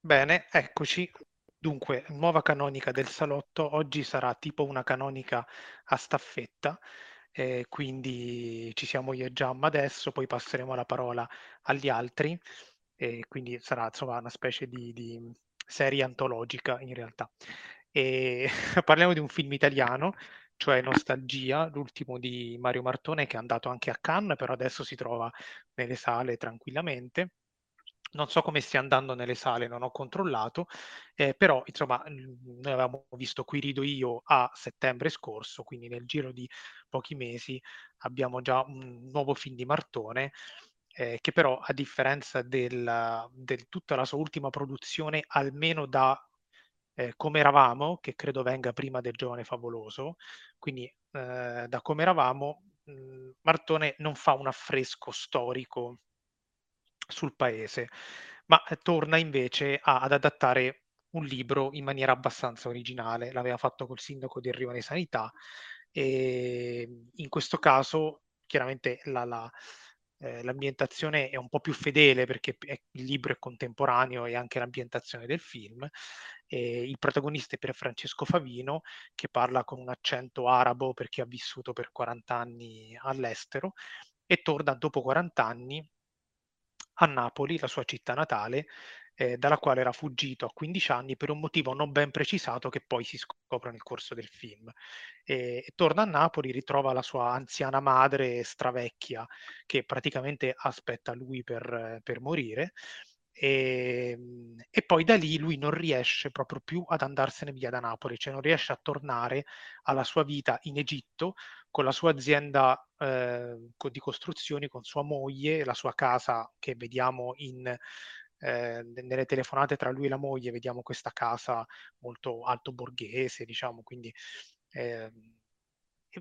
Bene, eccoci. Dunque, nuova canonica del salotto. Oggi sarà tipo una canonica a staffetta, eh, quindi ci siamo io e Giamma adesso, poi passeremo la parola agli altri, e quindi sarà insomma una specie di, di serie antologica in realtà. E parliamo di un film italiano, cioè Nostalgia, l'ultimo di Mario Martone che è andato anche a Cannes, però adesso si trova nelle sale tranquillamente. Non so come stia andando nelle sale, non ho controllato, eh, però insomma noi avevamo visto Qui rido io a settembre scorso, quindi nel giro di pochi mesi abbiamo già un nuovo film di Martone eh, che però a differenza del, del, tutta la sua ultima produzione, almeno da eh, Come eravamo, che credo venga prima del Giovane Favoloso, quindi eh, da Come eravamo, mh, Martone non fa un affresco storico sul paese, ma torna invece a, ad adattare un libro in maniera abbastanza originale. L'aveva fatto col sindaco del Rione Sanità e in questo caso chiaramente la, la, eh, l'ambientazione è un po' più fedele perché è, il libro è contemporaneo e anche l'ambientazione del film. E il protagonista è per Francesco Favino che parla con un accento arabo perché ha vissuto per 40 anni all'estero e torna dopo 40 anni a Napoli, la sua città natale, eh, dalla quale era fuggito a 15 anni per un motivo non ben precisato che poi si scopre nel corso del film. E torna a Napoli, ritrova la sua anziana madre stravecchia che praticamente aspetta lui per, per morire e, ehm, e, poi da lì lui non riesce proprio più ad andarsene via da Napoli, cioè non riesce a tornare alla sua vita in Egitto con la sua azienda eh, di costruzioni, con sua moglie, la sua casa che vediamo in, eh, nelle telefonate tra lui e la moglie, vediamo questa casa molto alto borghese, diciamo, quindi eh,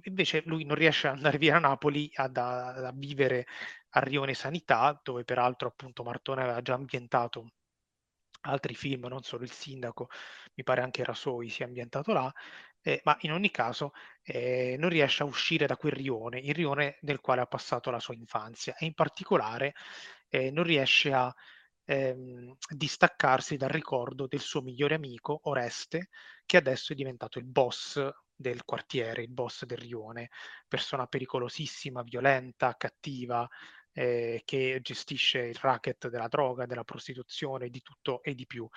invece lui non riesce ad andare via a Napoli a, a vivere a Rione Sanità, dove peraltro appunto Martone aveva già ambientato altri film, non solo il sindaco, mi pare anche Rasoi sia ambientato là, eh, ma in ogni caso eh, non riesce a uscire da quel rione, il rione nel quale ha passato la sua infanzia e in particolare eh, non riesce a ehm, distaccarsi dal ricordo del suo migliore amico Oreste, che adesso è diventato il boss del quartiere, il boss del rione, persona pericolosissima, violenta, cattiva, eh, che gestisce il racket della droga, della prostituzione, di tutto e di più.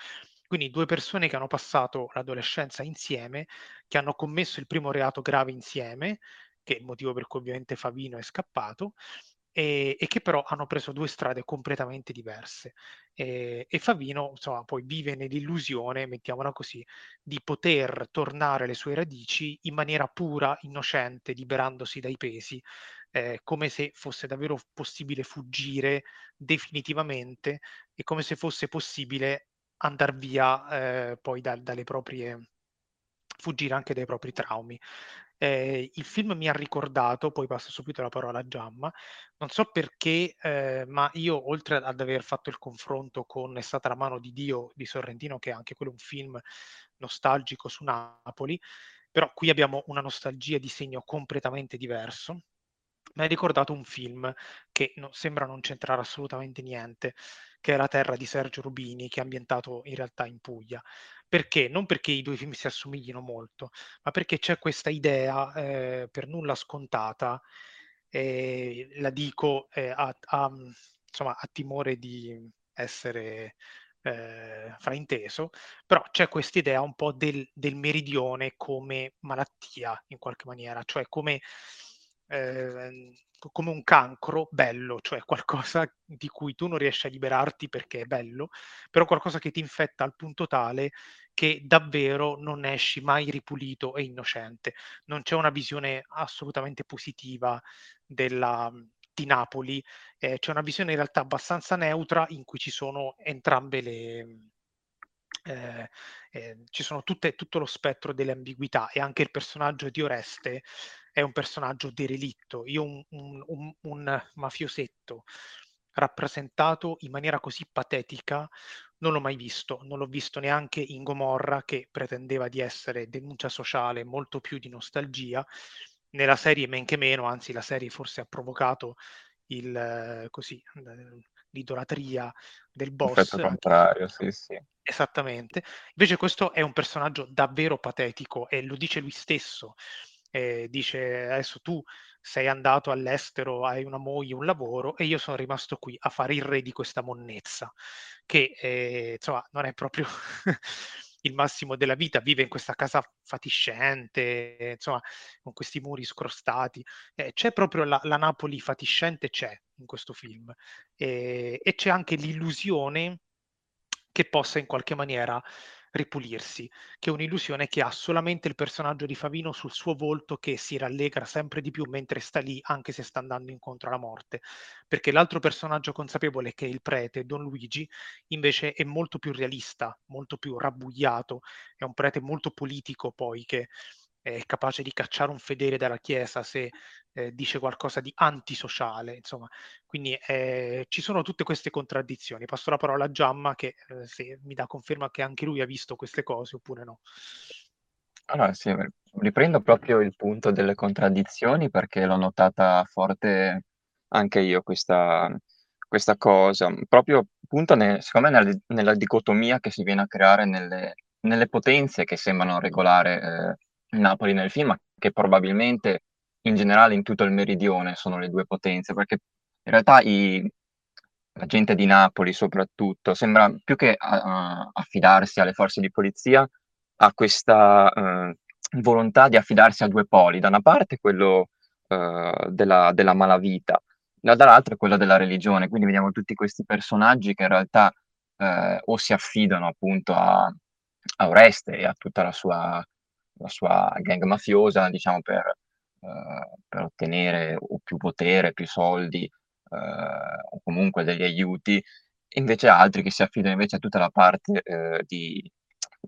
Quindi due persone che hanno passato l'adolescenza insieme, che hanno commesso il primo reato grave insieme, che è il motivo per cui ovviamente Favino è scappato, e, e, che però hanno preso due strade completamente diverse. E, e, Favino, insomma, poi vive nell'illusione, mettiamola così, di poter tornare alle sue radici in maniera pura, innocente, liberandosi dai pesi, eh, come se fosse davvero possibile fuggire definitivamente e come se fosse possibile andare via eh, poi da, dalle proprie fuggire anche dai propri traumi. Eh, il film mi ha ricordato, poi passo subito la parola a Giamma, non so perché, eh, ma io oltre ad aver fatto il confronto con È stata la mano di Dio di Sorrentino, che è anche quello un film nostalgico su Napoli, però qui abbiamo una nostalgia di segno completamente diverso. Mi ha ricordato un film che no, sembra non c'entrare assolutamente niente, che è La terra di Sergio Rubini, che è ambientato in realtà in Puglia. Perché? Non perché i due film si assomiglino molto, ma perché c'è questa idea eh, per nulla scontata, eh, la dico eh, a, a, insomma, a timore di essere eh, frainteso, però c'è questa idea un po' del, del, meridione come malattia in qualche maniera, cioè come eh, come un cancro bello, cioè qualcosa di cui tu non riesci a liberarti perché è bello, però qualcosa che ti infetta al punto tale che davvero non esci mai ripulito e innocente. Non c'è una visione assolutamente positiva della, di Napoli, eh, c'è una visione in realtà abbastanza neutra in cui ci sono entrambe le... Eh, eh, ci sono tutte, tutto lo spettro delle ambiguità e anche il personaggio di Oreste è un personaggio derelitto. Io un, un, un, un mafiosetto rappresentato in maniera così patetica non l'ho mai visto, non l'ho visto neanche in Gomorra che pretendeva di essere denuncia sociale molto più di nostalgia nella serie men che meno, anzi la serie forse ha provocato il, così, l'idolatria del boss. Contrario, sì, sì. Esattamente. Invece questo è un personaggio davvero patetico e lo dice lui stesso. Eh, dice adesso tu sei andato all'estero, hai una moglie, un lavoro e io sono rimasto qui a fare il re di questa monnezza, che eh, insomma non è proprio il massimo della vita, vive in questa casa fatiscente, insomma, con questi muri scrostati. Eh, c'è proprio la, la, Napoli fatiscente, c'è in questo film. Eh, e c'è anche l'illusione che possa in qualche maniera ripulirsi, che è un'illusione che ha solamente il personaggio di Favino sul suo volto che si rallegra sempre di più mentre sta lì, anche se sta andando incontro alla morte. Perché l'altro personaggio consapevole, che è il prete, Don Luigi, invece è molto più realista, molto più rabbuiato, è un prete molto politico poi che è capace di cacciare un fedele dalla Chiesa se eh, dice qualcosa di antisociale, insomma. Quindi eh, ci sono tutte queste contraddizioni. Passo la parola a Giamma che eh, se mi dà conferma che anche lui ha visto queste cose oppure no. Allora, sì, riprendo proprio il punto delle contraddizioni perché l'ho notata forte anche io questa, questa cosa, proprio appunto ne, secondo me nella, nella, dicotomia che si viene a creare nelle, nelle potenze che sembrano regolare eh, Napoli nel film, che probabilmente in generale in tutto il meridione sono le due potenze, perché in realtà i, la gente di Napoli soprattutto sembra più che uh, affidarsi alle forze di polizia, ha questa uh, volontà di affidarsi a due poli, da una parte quello uh, della, della, malavita, dall'altra quello della religione, quindi vediamo tutti questi personaggi che in realtà o si affidano appunto a, a Oreste e a tutta la sua, la sua gang mafiosa, diciamo per eh, per ottenere più potere, più soldi eh, o comunque degli aiuti, invece altri che si affidano invece a tutta la parte eh, di,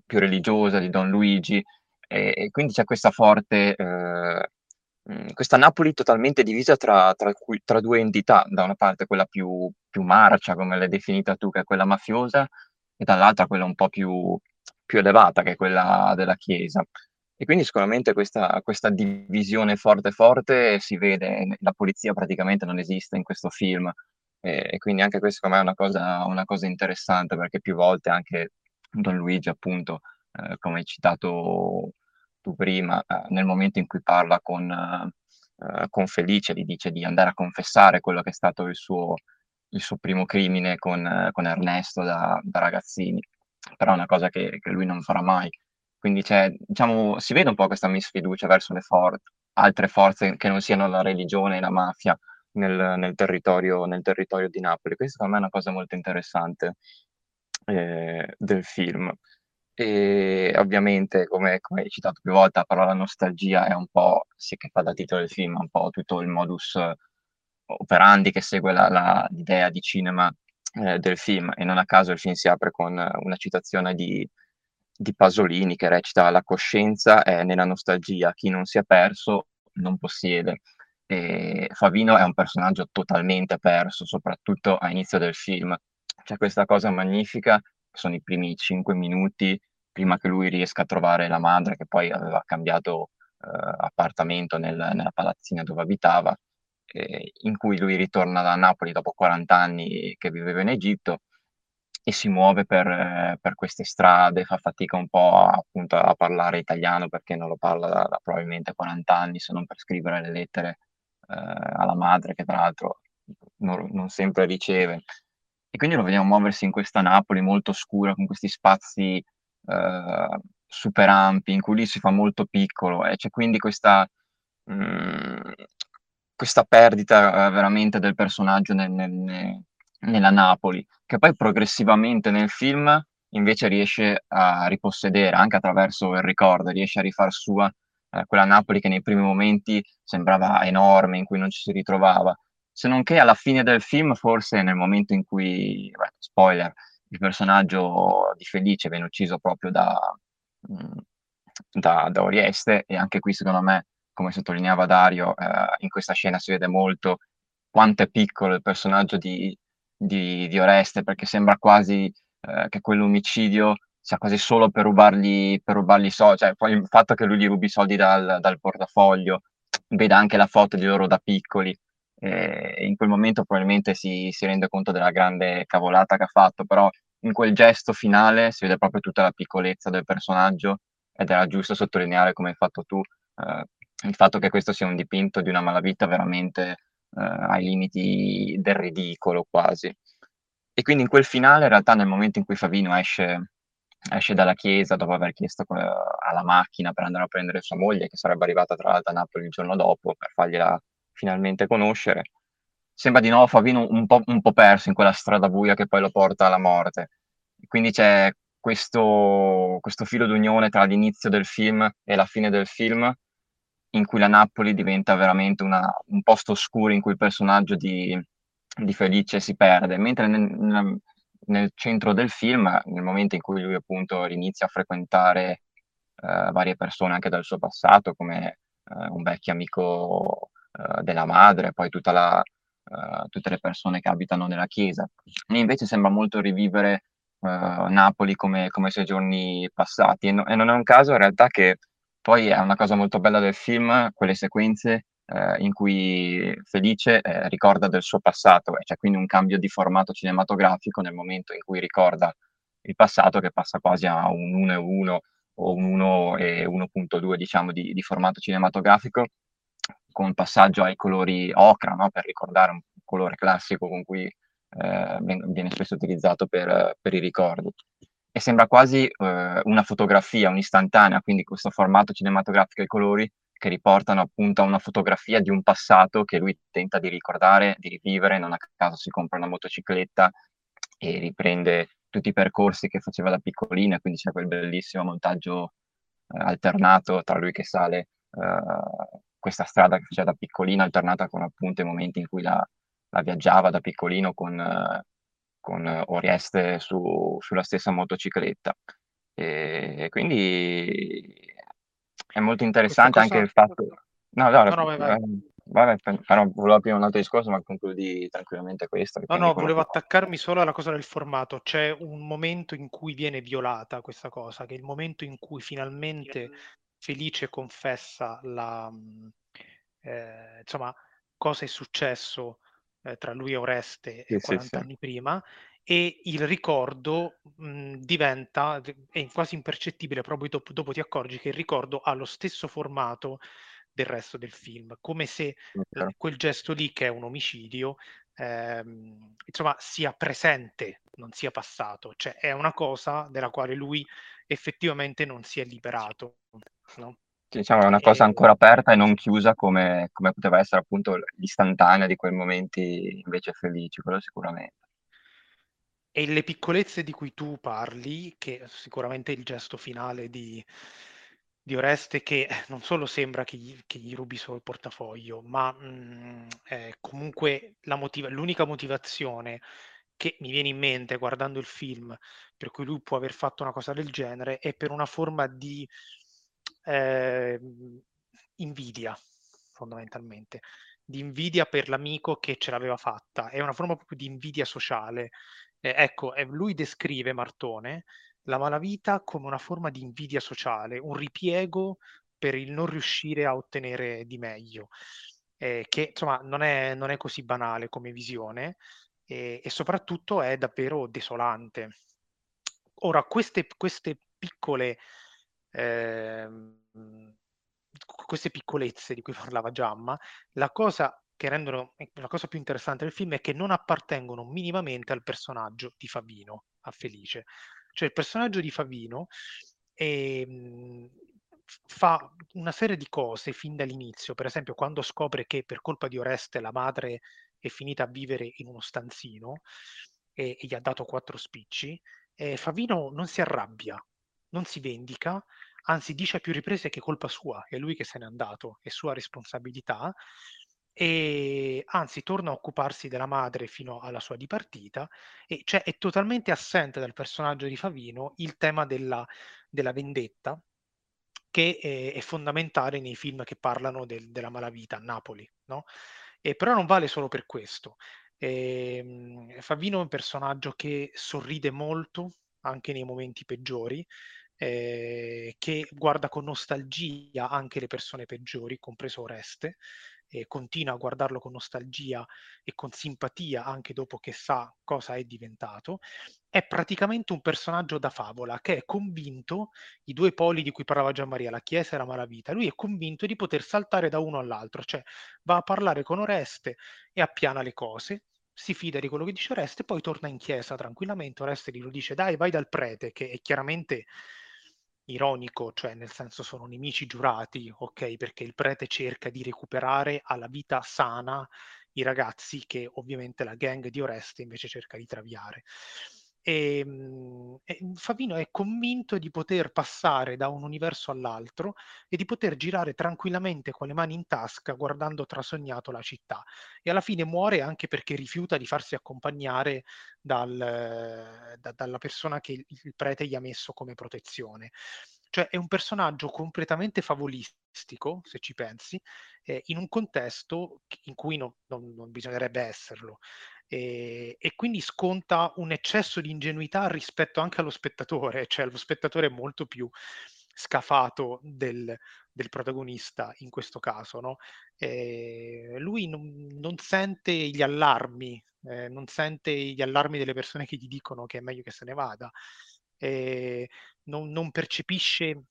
più religiosa di Don Luigi e, e quindi c'è questa forte questa Napoli totalmente divisa tra, tra, tra, due entità, da una parte quella più, più, marcia, come l'hai definita tu, che è quella mafiosa, e dall'altra quella un po' più, più elevata, che è quella della Chiesa. E quindi sicuramente questa, questa divisione forte forte si vede, la polizia praticamente non esiste in questo film. E, quindi anche questo secondo me è una cosa, una cosa interessante perché più volte anche Don Luigi appunto, eh, come hai citato tu prima, eh, nel momento in cui parla con, eh, con Felice, gli dice di andare a confessare quello che è stato il suo, il suo primo crimine con, con Ernesto da, da, ragazzini, però è una cosa che, che lui non farà mai quindi c'è, diciamo, si vede un po' questa misfiducia verso for- altre forze che non siano la religione e la mafia nel, nel, territorio, nel territorio, di Napoli. Questa secondo me è una cosa molto interessante eh, del film. E ovviamente, come, come, hai citato più volte, la parola nostalgia è un po', sì che fa da titolo del film, un po' tutto il modus operandi che segue la, la, l'idea di cinema eh, del film e non a caso il film si apre con una citazione di di Pasolini che recita La coscienza è nella nostalgia, chi non si è perso non possiede. E Favino è un personaggio totalmente perso, soprattutto a inizio del film. C'è questa cosa magnifica, sono i primi cinque minuti prima che lui riesca a trovare la madre che poi aveva cambiato eh, appartamento nel, nella palazzina dove abitava, eh, in cui lui ritorna da Napoli dopo 40 anni che viveva in Egitto e si muove per, eh, per, queste strade, fa fatica un po' appunto a parlare italiano perché non lo parla da, da probabilmente 40 anni, se non per scrivere le lettere eh, alla madre che tra l'altro non, non, sempre riceve. E quindi lo vediamo muoversi in questa Napoli molto scura, con questi spazi eh, super ampi, in cui lì si fa molto piccolo e c'è quindi questa... Mh, mm, questa perdita eh, veramente del personaggio nel, nel, nella Napoli, che poi progressivamente nel film invece riesce a ripossedere anche attraverso il ricordo, riesce a rifar sua eh, quella Napoli che nei primi momenti sembrava enorme, in cui non ci si ritrovava. Se non che alla fine del film, forse nel momento in cui, beh, spoiler, il personaggio di Felice viene ucciso proprio da, mm, da, da Orieste, e anche qui secondo me, come sottolineava Dario, eh, in questa scena si vede molto quanto è piccolo il personaggio di, di, di Oreste, perché sembra quasi eh, che quell'omicidio sia quasi solo per rubargli, per rubargli soldi, cioè poi il fatto che lui gli rubi i soldi dal, dal portafoglio veda anche la foto di loro da piccoli e in quel momento probabilmente si, si rende conto della grande cavolata che ha fatto, però in quel gesto finale si vede proprio tutta la piccolezza del personaggio ed era giusto sottolineare, come hai fatto tu, eh, il fatto che questo sia un dipinto di una malavita veramente eh, ai limiti del ridicolo quasi. E quindi in quel finale, in realtà, nel momento in cui Favino esce, esce dalla chiesa dopo aver chiesto eh, alla macchina per andare a prendere sua moglie, che sarebbe arrivata tra l'altro a Napoli il giorno dopo per fargliela finalmente conoscere, sembra di nuovo Favino un po', un po' perso in quella strada buia che poi lo porta alla morte. Quindi c'è questo, questo filo d'unione tra l'inizio del film e la fine del film, in cui la Napoli diventa veramente una, un posto oscuro in cui il personaggio di, di Felice si perde, mentre nel, nel, centro del film, nel momento in cui lui appunto inizia a frequentare eh, varie persone anche dal suo passato, come eh, un vecchio amico eh, della madre, poi la, eh, tutte le persone che abitano nella chiesa. E invece sembra molto rivivere eh, Napoli come, come i suoi giorni passati e, no, e non è un caso in realtà che poi è una cosa molto bella del film, quelle sequenze eh, in cui Felice eh, ricorda del suo passato, e c'è quindi un cambio di formato cinematografico nel momento in cui ricorda il passato che passa quasi a un 1 e 1 o un 1 e 1.2 diciamo di, di, formato cinematografico con passaggio ai colori ocra no? per ricordare un colore classico con cui eh, viene spesso utilizzato per, per i ricordi e sembra quasi eh, una fotografia, un'istantanea, quindi questo formato cinematografico ai colori che riportano appunto a una fotografia di un passato che lui tenta di ricordare, di rivivere, non a caso si compra una motocicletta e riprende tutti i percorsi che faceva da piccolina, quindi c'è quel bellissimo montaggio eh, alternato tra lui che sale eh, questa strada che faceva da piccolino, alternata con appunto i momenti in cui la, la viaggiava da piccolino con, eh, con Orieste su, sulla stessa motocicletta. E quindi è molto interessante anche il fatto... No, no, no, no vai, vai. Eh, vabbè, però volevo aprire un altro discorso, ma concludi tranquillamente questo. No, no, volevo che... attaccarmi solo alla cosa del formato. C'è un momento in cui viene violata questa cosa, che è il momento in cui finalmente Felice confessa la, eh, insomma, cosa è successo eh, tra lui e Oreste sì, 40 sì, anni sì. prima e il ricordo mh, diventa è quasi impercettibile, proprio dopo, dopo, ti accorgi che il ricordo ha lo stesso formato del resto del film, come se okay. quel gesto lì, che è un omicidio, ehm, insomma, sia presente, non sia passato, cioè è una cosa della quale lui effettivamente non si è liberato. No? Diciamo, è una cosa ancora aperta e non chiusa come, come poteva essere appunto l'istantanea di quei momenti invece felici, quello sicuramente. E le piccolezze di cui tu parli, che sicuramente il gesto finale di, di Oreste, che non solo sembra che gli, che gli rubi solo il portafoglio, ma mh, eh, comunque la motiva- l'unica motivazione che mi viene in mente guardando il film per cui lui può aver fatto una cosa del genere è per una forma di eh, invidia, fondamentalmente, di invidia per l'amico che ce l'aveva fatta, è una forma proprio di invidia sociale. Eh, ecco, eh, lui descrive Martone la malavita come una forma di invidia sociale, un ripiego per il non riuscire a ottenere di meglio, eh, che insomma non è, non è, così banale come visione e, e soprattutto è davvero desolante. Ora, queste, queste piccole eh, queste piccolezze di cui parlava Giamma, la cosa che rendono la cosa più interessante del film è che non appartengono minimamente al personaggio di Favino, a Felice. Cioè il personaggio di Favino è, ehm, fa una serie di cose fin dall'inizio, per esempio quando scopre che per colpa di Oreste la madre è finita a vivere in uno stanzino e, e gli ha dato quattro spicci, eh, Favino non si arrabbia, non si vendica, anzi dice a più riprese che è colpa sua, è lui che se n'è andato, è sua responsabilità e anzi torna a occuparsi della madre fino alla sua dipartita e cioè è totalmente assente dal personaggio di Favino il tema della, della vendetta che è, è, fondamentale nei film che parlano del, della malavita a Napoli, no? E però non vale solo per questo. E, ehm, Favino è un personaggio che sorride molto anche nei momenti peggiori, eh, che guarda con nostalgia anche le persone peggiori, compreso Oreste, e continua a guardarlo con nostalgia e con simpatia anche dopo che sa cosa è diventato, è praticamente un personaggio da favola che è convinto, i due poli di cui parlava Gian Maria, la Chiesa e la malavita, lui è convinto di poter saltare da uno all'altro, cioè va a parlare con Oreste e appiana le cose, si fida di quello che dice Oreste, poi torna in chiesa tranquillamente, Oreste gli dice dai vai dal prete, che è chiaramente ironico, cioè nel senso sono nemici giurati, ok? Perché il prete cerca di recuperare alla vita sana i ragazzi che ovviamente la gang di Oreste invece cerca di traviare. E, ehm, e Favino è convinto di poter passare da un universo all'altro e di poter girare tranquillamente con le mani in tasca guardando trasognato la città. E alla fine muore anche perché rifiuta di farsi accompagnare dal, da, dalla persona che il, il prete gli ha messo come protezione. Cioè è un personaggio completamente favolistico, se ci pensi, eh, in un contesto in cui no, non, non, bisognerebbe esserlo. E, e, quindi sconta un eccesso di ingenuità rispetto anche allo spettatore, cioè lo spettatore è molto più scafato del, del protagonista in questo caso. No? Eh, lui non, non, sente gli allarmi, eh, non sente gli allarmi delle persone che gli dicono che è meglio che se ne vada, eh, non, non percepisce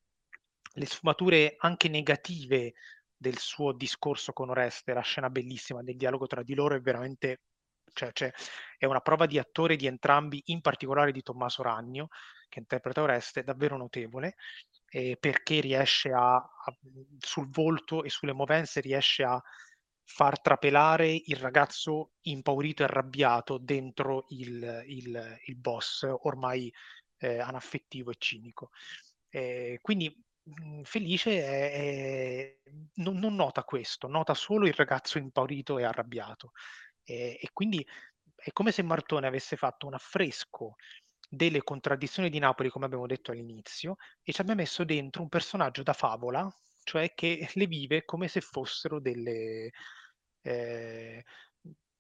le sfumature anche negative del suo discorso con Oreste, la scena bellissima del dialogo tra di loro è veramente cioè, cioè, è una prova di attore di entrambi, in particolare di Tommaso Ragno, che interpreta Oreste, davvero notevole, eh, perché riesce a, a, sul volto e sulle movenze, riesce a far trapelare il ragazzo impaurito e arrabbiato dentro il, il, il boss, ormai eh, anaffettivo e cinico. Eh, quindi mh, Felice è, è, non, non, nota questo, nota solo il ragazzo impaurito e arrabbiato. E, e quindi è come se Martone avesse fatto un affresco delle contraddizioni di Napoli, come abbiamo detto all'inizio, e ci abbia messo dentro un personaggio da favola, cioè che le vive come se fossero delle, eh,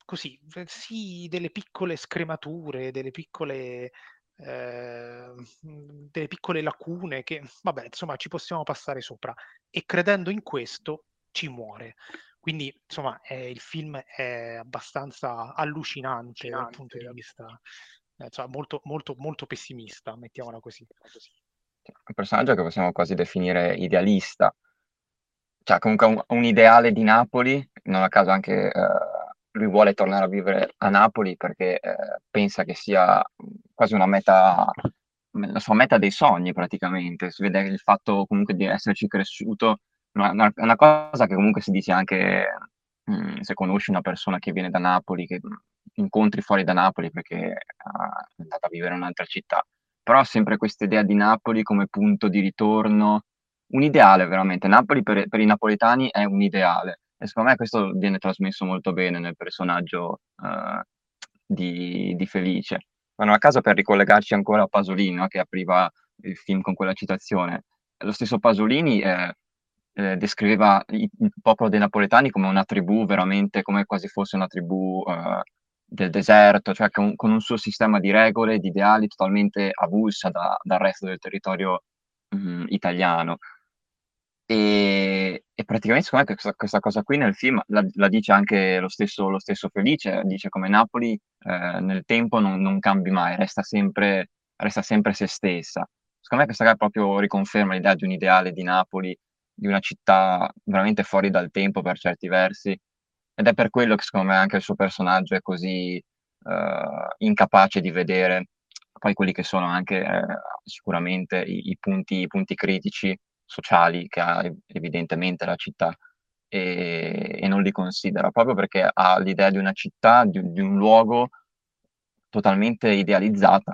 così, sì, delle piccole scremature, delle piccole, eh, delle piccole lacune che, vabbè, insomma, ci possiamo passare sopra. E credendo in questo ci muore. Quindi, insomma, eh, il film è abbastanza allucinante, allucinante dal punto di vista eh, cioè, molto, molto, molto pessimista, mettiamola così. Un personaggio che possiamo quasi definire idealista, cioè comunque un, un ideale di Napoli, non a caso anche eh, lui vuole tornare a vivere a Napoli perché eh, pensa che sia quasi una meta, la sua meta dei sogni praticamente, si vede il fatto comunque di esserci cresciuto una, una, cosa che comunque si dice anche mh, mm, se conosci una persona che viene da Napoli, che incontri fuori da Napoli perché è andata a vivere in un'altra città, però sempre questa idea di Napoli come punto di ritorno, un ideale veramente. Napoli per, per i napoletani è un ideale e secondo me questo viene trasmesso molto bene nel personaggio uh, di, di, Felice. Ma non a caso per ricollegarci ancora a Pasolini, che apriva il film con quella citazione, lo stesso Pasolini è eh, descriveva il, popolo dei napoletani come una tribù, veramente come quasi fosse una tribù eh, del deserto, cioè con, con, un suo sistema di regole, di ideali totalmente avulsa da, dal resto del territorio mh, mm, italiano. E, e, praticamente secondo me questa, questa, cosa qui nel film la, la dice anche lo stesso, lo stesso, Felice, dice come Napoli eh, nel tempo non, non cambi mai, resta sempre, resta sempre se stessa. Secondo me questa qua proprio riconferma l'idea di un ideale di Napoli di una città veramente fuori dal tempo per certi versi. Ed è per quello che secondo me anche il suo personaggio è così uh, incapace di vedere poi quelli che sono anche eh, sicuramente i, i, punti, i, punti, critici sociali che ha evidentemente la città e, e, non li considera proprio perché ha l'idea di una città, di, di un luogo totalmente idealizzata.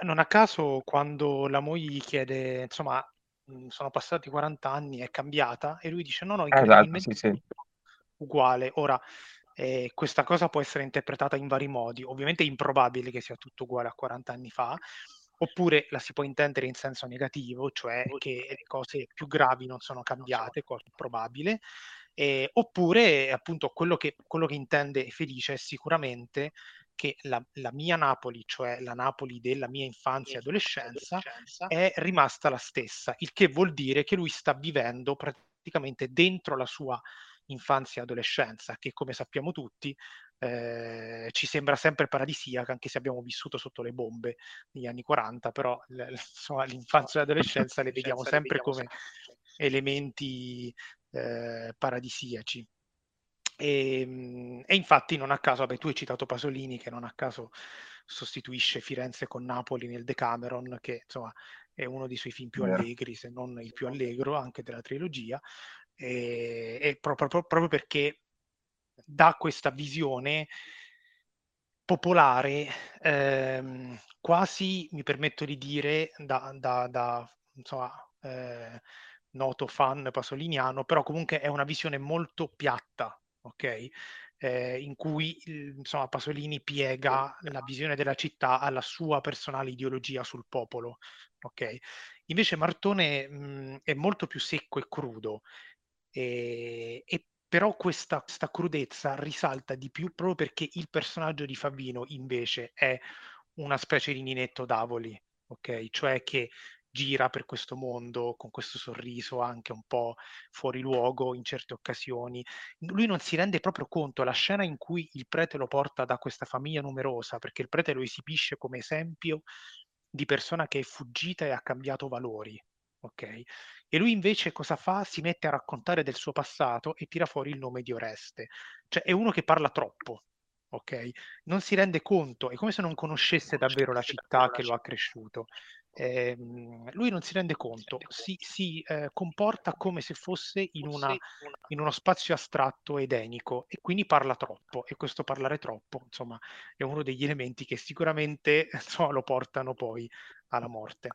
Non a caso quando la moglie gli chiede, insomma, sono passati 40 anni, è cambiata e lui dice no, no, esatto, incredibilmente sì, sì. uguale. Ora, eh, questa cosa può essere interpretata in vari modi, ovviamente è improbabile che sia tutto uguale a 40 anni fa, oppure la si può intendere in senso negativo, cioè che le cose più gravi non sono cambiate, cosa probabile, eh, oppure appunto quello che, quello che intende Felice è sicuramente che la, la mia Napoli, cioè la Napoli della mia infanzia e adolescenza, è rimasta la stessa, il che vuol dire che lui sta vivendo praticamente dentro la sua infanzia e adolescenza, che come sappiamo tutti eh, ci sembra sempre paradisiaca, anche se abbiamo vissuto sotto le bombe negli anni 40, però l- insomma, l'infanzia e l'adolescenza le vediamo sempre come elementi eh, paradisiaci. E, ehm, e, infatti non a caso, vabbè, tu hai citato Pasolini che non a caso sostituisce Firenze con Napoli nel Decameron, che insomma è uno dei suoi film più allegri, se non il più allegro anche della trilogia, e, e proprio, proprio perché dà questa visione popolare, ehm, quasi mi permetto di dire, da, da, da insomma, eh, noto fan pasoliniano, però comunque è una visione molto piatta, ok? Eh, in cui insomma, Pasolini piega la visione della città alla sua personale ideologia sul popolo, ok? Invece Martone mh, è molto più secco e crudo e, e però questa, questa, crudezza risalta di più proprio perché il personaggio di Favino invece è una specie di Ninetto Davoli, ok? Cioè che gira per questo mondo con questo sorriso anche un po' fuori luogo in certe occasioni. Lui non si rende proprio conto, la scena in cui il prete lo porta da questa famiglia numerosa, perché il prete lo esibisce come esempio di persona che è fuggita e ha cambiato valori, ok? E lui invece cosa fa? Si mette a raccontare del suo passato e tira fuori il nome di Oreste. Cioè è uno che parla troppo, ok? Non si rende conto, è come se non conoscesse davvero la città che lo ha cresciuto eh, lui non si rende conto, si, si eh, comporta come se fosse in, una, in, uno spazio astratto edenico e quindi parla troppo e questo parlare troppo insomma è uno degli elementi che sicuramente insomma, lo portano poi alla morte.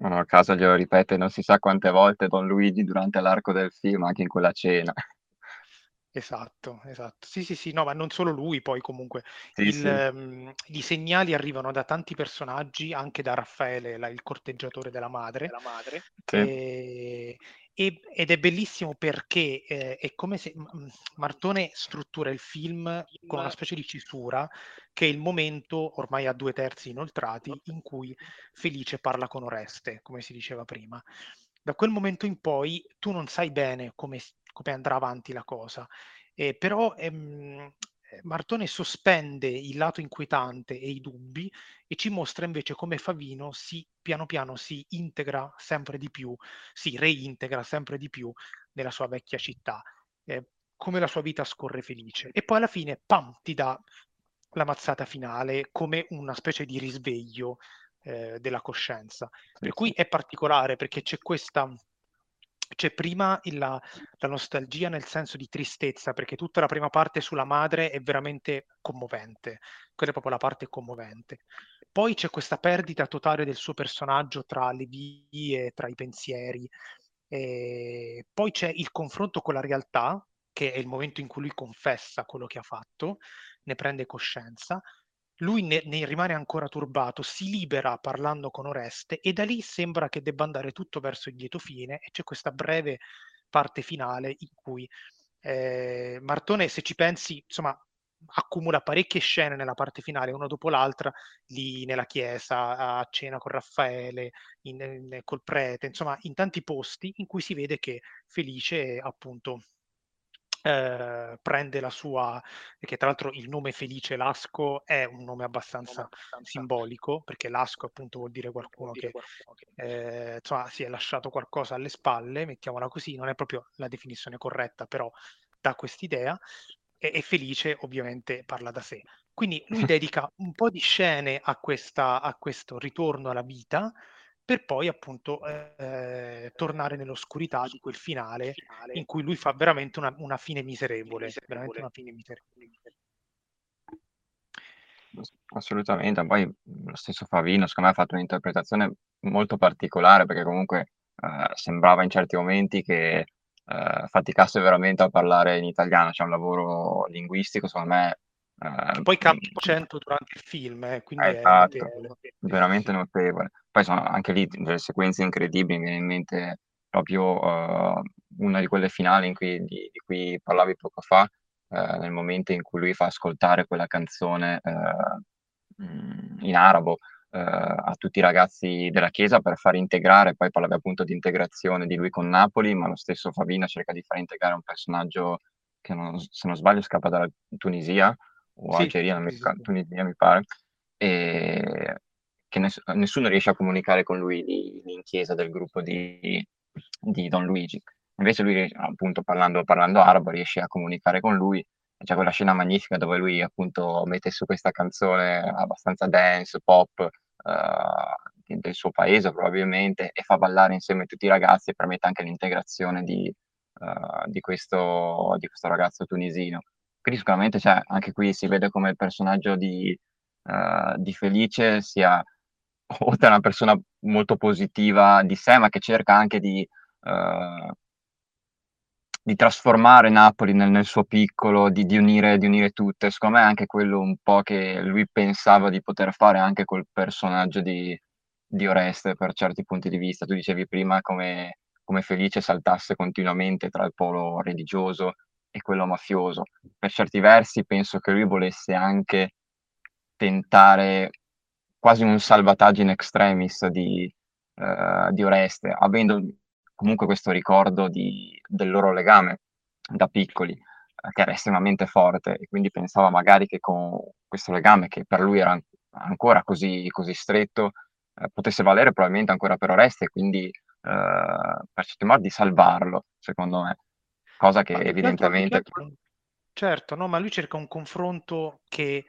Non a caso glielo ripete non si sa quante volte Don Luigi durante l'arco del film, anche in quella cena. Esatto, esatto. Sì, sì, sì, no, ma non solo lui, poi comunque Sì, il, sì. ehm, i segnali arrivano da tanti personaggi, anche da Raffaele, la- il corteggiatore della madre, Sì. e- e- ed è bellissimo perché eh, è come se Martone struttura il film con una specie di cisura, che è il momento, ormai a due terzi inoltrati, in cui Felice parla con Oreste, come si diceva prima. Da quel momento in poi tu non sai bene come come andrà avanti la cosa. Eh, però ehm, Martone sospende il lato inquietante e i dubbi e ci mostra invece come Favino si piano piano si integra sempre di più, si reintegra sempre di più nella sua vecchia città, eh, come la sua vita scorre felice. E poi alla fine, pam, ti dà la mazzata finale come una specie di risveglio eh, della coscienza. Per cui è particolare perché c'è questa c'è prima il, la, la, nostalgia nel senso di tristezza, perché tutta la prima parte sulla madre è veramente commovente, quella è proprio la parte commovente. Poi c'è questa perdita totale del suo personaggio tra le vie, tra i pensieri, e poi c'è il confronto con la realtà, che è il momento in cui lui confessa quello che ha fatto, ne prende coscienza, lui ne, ne, rimane ancora turbato, si libera parlando con Oreste e da lì sembra che debba andare tutto verso il lieto fine e c'è questa breve parte finale in cui eh, Martone, se ci pensi, insomma, accumula parecchie scene nella parte finale, una dopo l'altra, lì nella chiesa, a cena con Raffaele, in, in, col prete, insomma, in tanti posti in cui si vede che Felice appunto eh, prende la sua, che tra l'altro il nome Felice Lasco è un nome abbastanza simbolico, perché Lasco appunto vuol dire qualcuno che eh, insomma, si è lasciato qualcosa alle spalle, mettiamola così, non è proprio la definizione corretta, però dà quest'idea, e, e Felice ovviamente parla da sé. Quindi lui dedica un po' di scene a, questa, a questo ritorno alla vita, per poi appunto eh, tornare nell'oscurità di quel finale in cui lui fa veramente una, una fine miserevole, veramente una fine miserevole. Assolutamente, poi lo stesso Favino secondo me ha fatto un'interpretazione molto particolare perché comunque eh, sembrava in certi momenti che eh, faticasse veramente a parlare in italiano, c'è un lavoro linguistico secondo me che poi cambia accento durante il film, eh, quindi eh, esatto, è notevole. veramente notevole. Poi sono anche lì delle sequenze incredibili, mi viene in mente proprio uh, una di quelle finali in cui, di, di, cui parlavi poco fa, eh, nel momento in cui lui fa ascoltare quella canzone eh, mm, in arabo eh, a tutti i ragazzi della chiesa per far integrare, poi parlava appunto di integrazione di lui con Napoli, ma lo stesso Favino cerca di far integrare un personaggio che non, se non sbaglio scappa dalla Tunisia o sì, Algeria, mi, Tunisia mi pare, e che ness- nessuno riesce a comunicare con lui lì, lì in chiesa del gruppo di, di Don Luigi. Invece lui, appunto, parlando, parlando arabo, riesce a comunicare con lui. C'è quella scena magnifica dove lui, appunto, mette su questa canzone abbastanza dance, pop, uh, del suo paese probabilmente, e fa ballare insieme tutti i ragazzi e permette anche l'integrazione di, uh, di, questo, di questo ragazzo tunisino. Quindi sicuramente cioè, anche qui si vede come il personaggio di, uh, di Felice sia oltre a una persona molto positiva di sé, ma che cerca anche di, uh, di trasformare Napoli nel, nel suo piccolo, di, di, unire, di unire tutte. Secondo me è anche quello un po' che lui pensava di poter fare anche col personaggio di, di Oreste per certi punti di vista. Tu dicevi prima come, come Felice saltasse continuamente tra il polo religioso e quello mafioso. Per certi versi penso che lui volesse anche tentare quasi un salvataggio in extremis di, uh, di Oreste, avendo comunque questo ricordo di, del loro legame da piccoli, uh, che era estremamente forte, e quindi pensava magari che con questo legame, che per lui era ancora così, così stretto, uh, potesse valere probabilmente ancora per Oreste, e quindi per certi modi salvarlo, secondo me. Cosa che ma evidentemente... Certo, certo, no, ma lui cerca un confronto che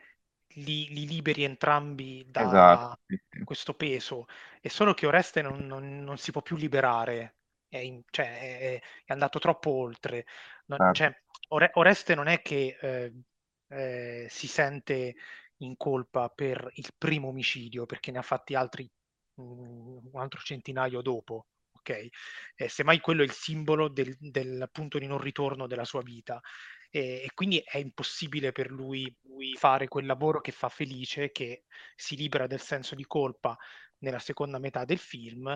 li, li liberi entrambi da esatto. questo peso. È solo che Oreste non, non, non si può più liberare, è, in, cioè, è, è andato troppo oltre. Non, certo. cioè, Oreste non è che eh, eh, si sente in colpa per il primo omicidio, perché ne ha fatti altri un altro centinaio dopo. Ok, eh, semmai quello è il simbolo del, del punto di non ritorno della sua vita. E, e quindi è impossibile per lui, lui fare quel lavoro che fa felice, che si libera del senso di colpa nella seconda metà del film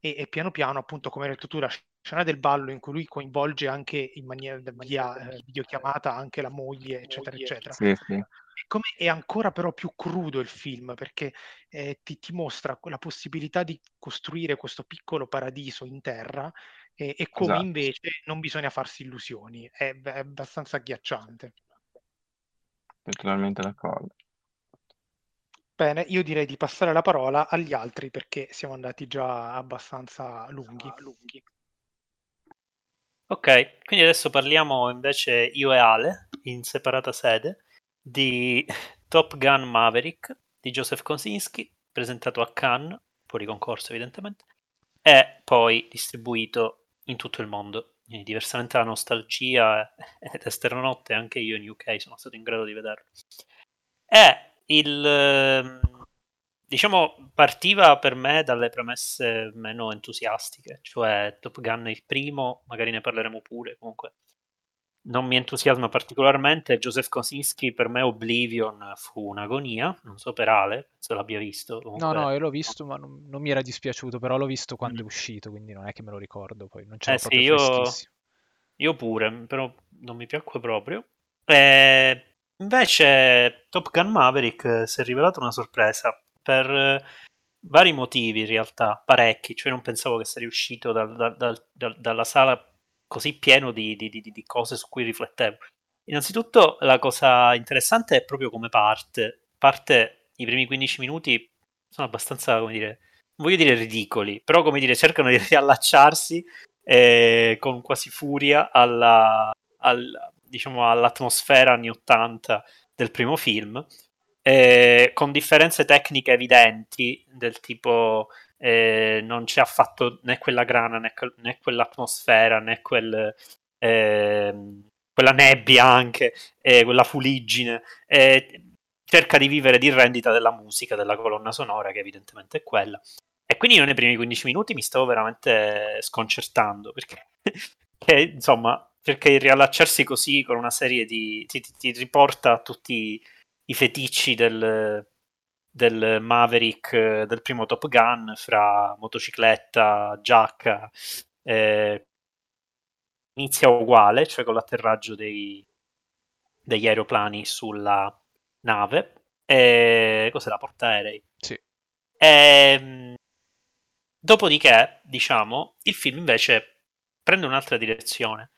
e, e, piano piano, appunto, come hai detto tu, la scena del ballo in cui lui coinvolge anche in maniera via eh, videochiamata anche la moglie, eccetera, eccetera. Sì, sì. Come è ancora però più crudo il film perché eh, ti, ti mostra la possibilità di costruire questo piccolo paradiso in terra e, e come esatto. invece non bisogna farsi illusioni, è, è abbastanza agghiacciante. Totalmente d'accordo. Bene, io direi di passare la parola agli altri perché siamo andati già abbastanza lunghi. lunghi. Ok, quindi adesso parliamo invece io e Ale in separata sede di Top Gun Maverick di Joseph Kosinski, presentato a Cannes, fuori concorso evidentemente, e poi distribuito in tutto il mondo. Quindi, diversamente dalla nostalgia ed Esternotte, anche io in UK sono stato in grado di vederlo. E il ehm, diciamo partiva per me dalle premesse meno entusiastiche, cioè Top Gun è il primo, magari ne parleremo pure comunque non mi entusiasma particolarmente. Joseph Kosinski per me Oblivion fu un'agonia, non so per Ale, se l'abbia visto. Comunque... No, no, io l'ho visto, ma non, non, mi era dispiaciuto, però l'ho visto quando mm. è uscito, quindi non è che me lo ricordo, poi non c'era eh sì, io... io pure, però non mi piacque proprio. E invece Top Gun Maverick si è rivelato una sorpresa per vari motivi in realtà, parecchi, cioè non pensavo che sarei uscito dal, dal, dal, dalla sala così pieno di, di, di, di, cose su cui riflettevo. Innanzitutto la cosa interessante è proprio come parte. Parte i primi 15 minuti sono abbastanza, come dire, non voglio dire ridicoli, però come dire, cercano di riallacciarsi eh, con quasi furia alla, al, diciamo, all'atmosfera anni 80 del primo film, eh, con differenze tecniche evidenti del tipo eh, non c'è affatto né quella grana né, né quell'atmosfera né quel, eh, quella nebbia anche, quella fuliggine. cerca di vivere di rendita della musica, della colonna sonora, che evidentemente è quella. E quindi io nei primi 15 minuti mi stavo veramente sconcertando perché, che, insomma, cerca di riallacciarsi così con una serie di. ti, ti, ti riporta a tutti i feticci del, del Maverick eh, del primo Top Gun fra motocicletta, giacca. Eh, inizia uguale, cioè con l'atterraggio dei, degli aeroplani sulla nave. E... Cos'è la portaerei? Sì. E... Ehm, dopodiché, diciamo, il film invece prende un'altra direzione.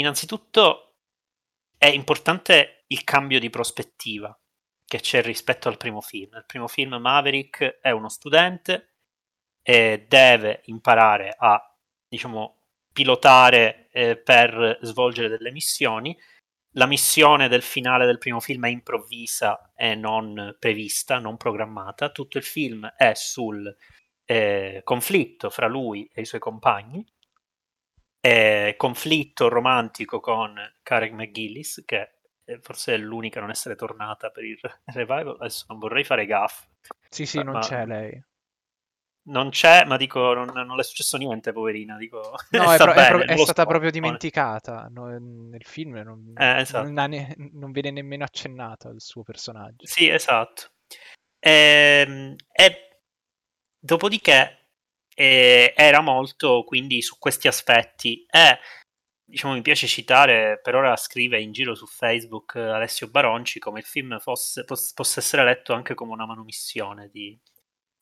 Innanzitutto è importante il cambio di prospettiva che c'è rispetto al primo film. Il primo film Maverick è uno studente e deve imparare a, diciamo, pilotare eh, per svolgere delle missioni. La missione del finale del primo film è improvvisa e non prevista, non programmata. Tutto il film è sul eh, conflitto fra lui e i suoi compagni, eh, conflitto romantico con Karen McGillis, che forse è l'unica a non essere tornata per il revival. Adesso non vorrei fare gaff. Sì, sì, non c'è lei non c'è, ma dico, non, non le è successo niente, poverina. Dico, no, è, pro- bene, è, pro- è stata proprio dimenticata no, nel film, non, eh, esatto. ne- non, viene nemmeno accennato al suo personaggio. Sì, esatto. E, ehm, e dopodiché e, era molto quindi su questi aspetti. E diciamo, mi piace citare, per ora scrive in giro su Facebook Alessio Baronci come il film fosse, poss- possa essere letto anche come una manomissione di,